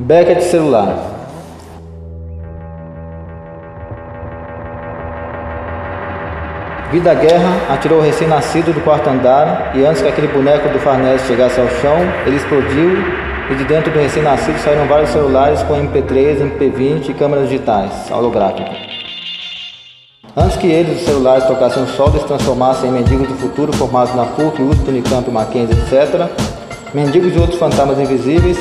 Beckett celular. Vida Guerra atirou o recém-nascido do quarto andar e antes que aquele boneco do Farnese chegasse ao chão, ele explodiu e de dentro do recém-nascido saíram vários celulares com MP3, MP20 e câmeras digitais holográficas. Antes que eles, os celulares, tocassem o solo e se transformassem em mendigos do futuro formados na PUC, USP, Unicamp, Mackenzie, etc., mendigos de outros fantasmas invisíveis,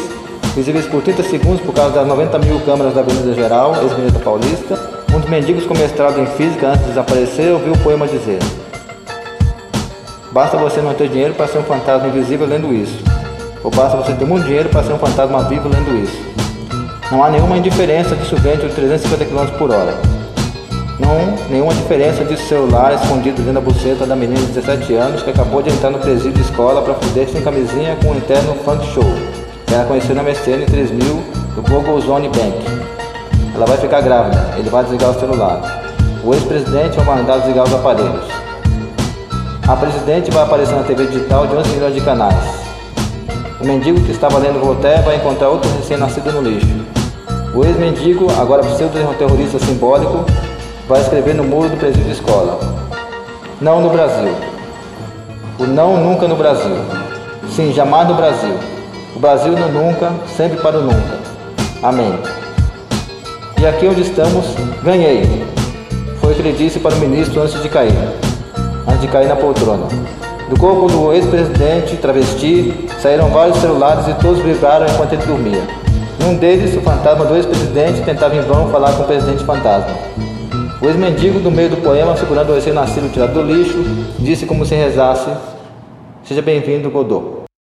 visíveis por 30 segundos por causa das 90 mil câmeras da Avenida Geral, ex-Avenida Paulista, um dos mendigos com mestrado em física antes de desaparecer ouviu o poema dizer Basta você não ter dinheiro para ser um fantasma invisível lendo isso. Ou basta você ter muito dinheiro para ser um fantasma vivo lendo isso. Não há nenhuma indiferença de vento de 350 km por hora. Não nenhuma diferença de celular escondido dentro da buceta da menina de 17 anos que acabou de entrar no presídio de escola para fuder sem camisinha com um interno funk show. Ela conheceu na MSN 3000 do Google Zone Bank. Ela vai ficar grávida, ele vai desligar o celular. O ex-presidente vai mandar desligar os aparelhos. A presidente vai aparecer na TV digital de 11 milhões de canais. O mendigo que estava lendo Voltaire vai encontrar outro recém-nascido no lixo. O ex-mendigo, agora pseudo-terrorista simbólico, vai escrever no muro do presídio escola. Não no Brasil. O não nunca no Brasil. Sim, jamais no Brasil. O Brasil no nunca, sempre para o nunca. Amém. E aqui onde estamos, ganhei. Foi o que ele disse para o ministro antes de cair, antes de cair na poltrona. Do corpo do ex-presidente travesti saíram vários celulares e todos vibraram enquanto ele dormia. Num deles, o fantasma do ex-presidente tentava em vão falar com o presidente fantasma. O ex-mendigo, do meio do poema, segurando o recém-nascido tirado do lixo, disse como se rezasse: Seja bem-vindo, Godot.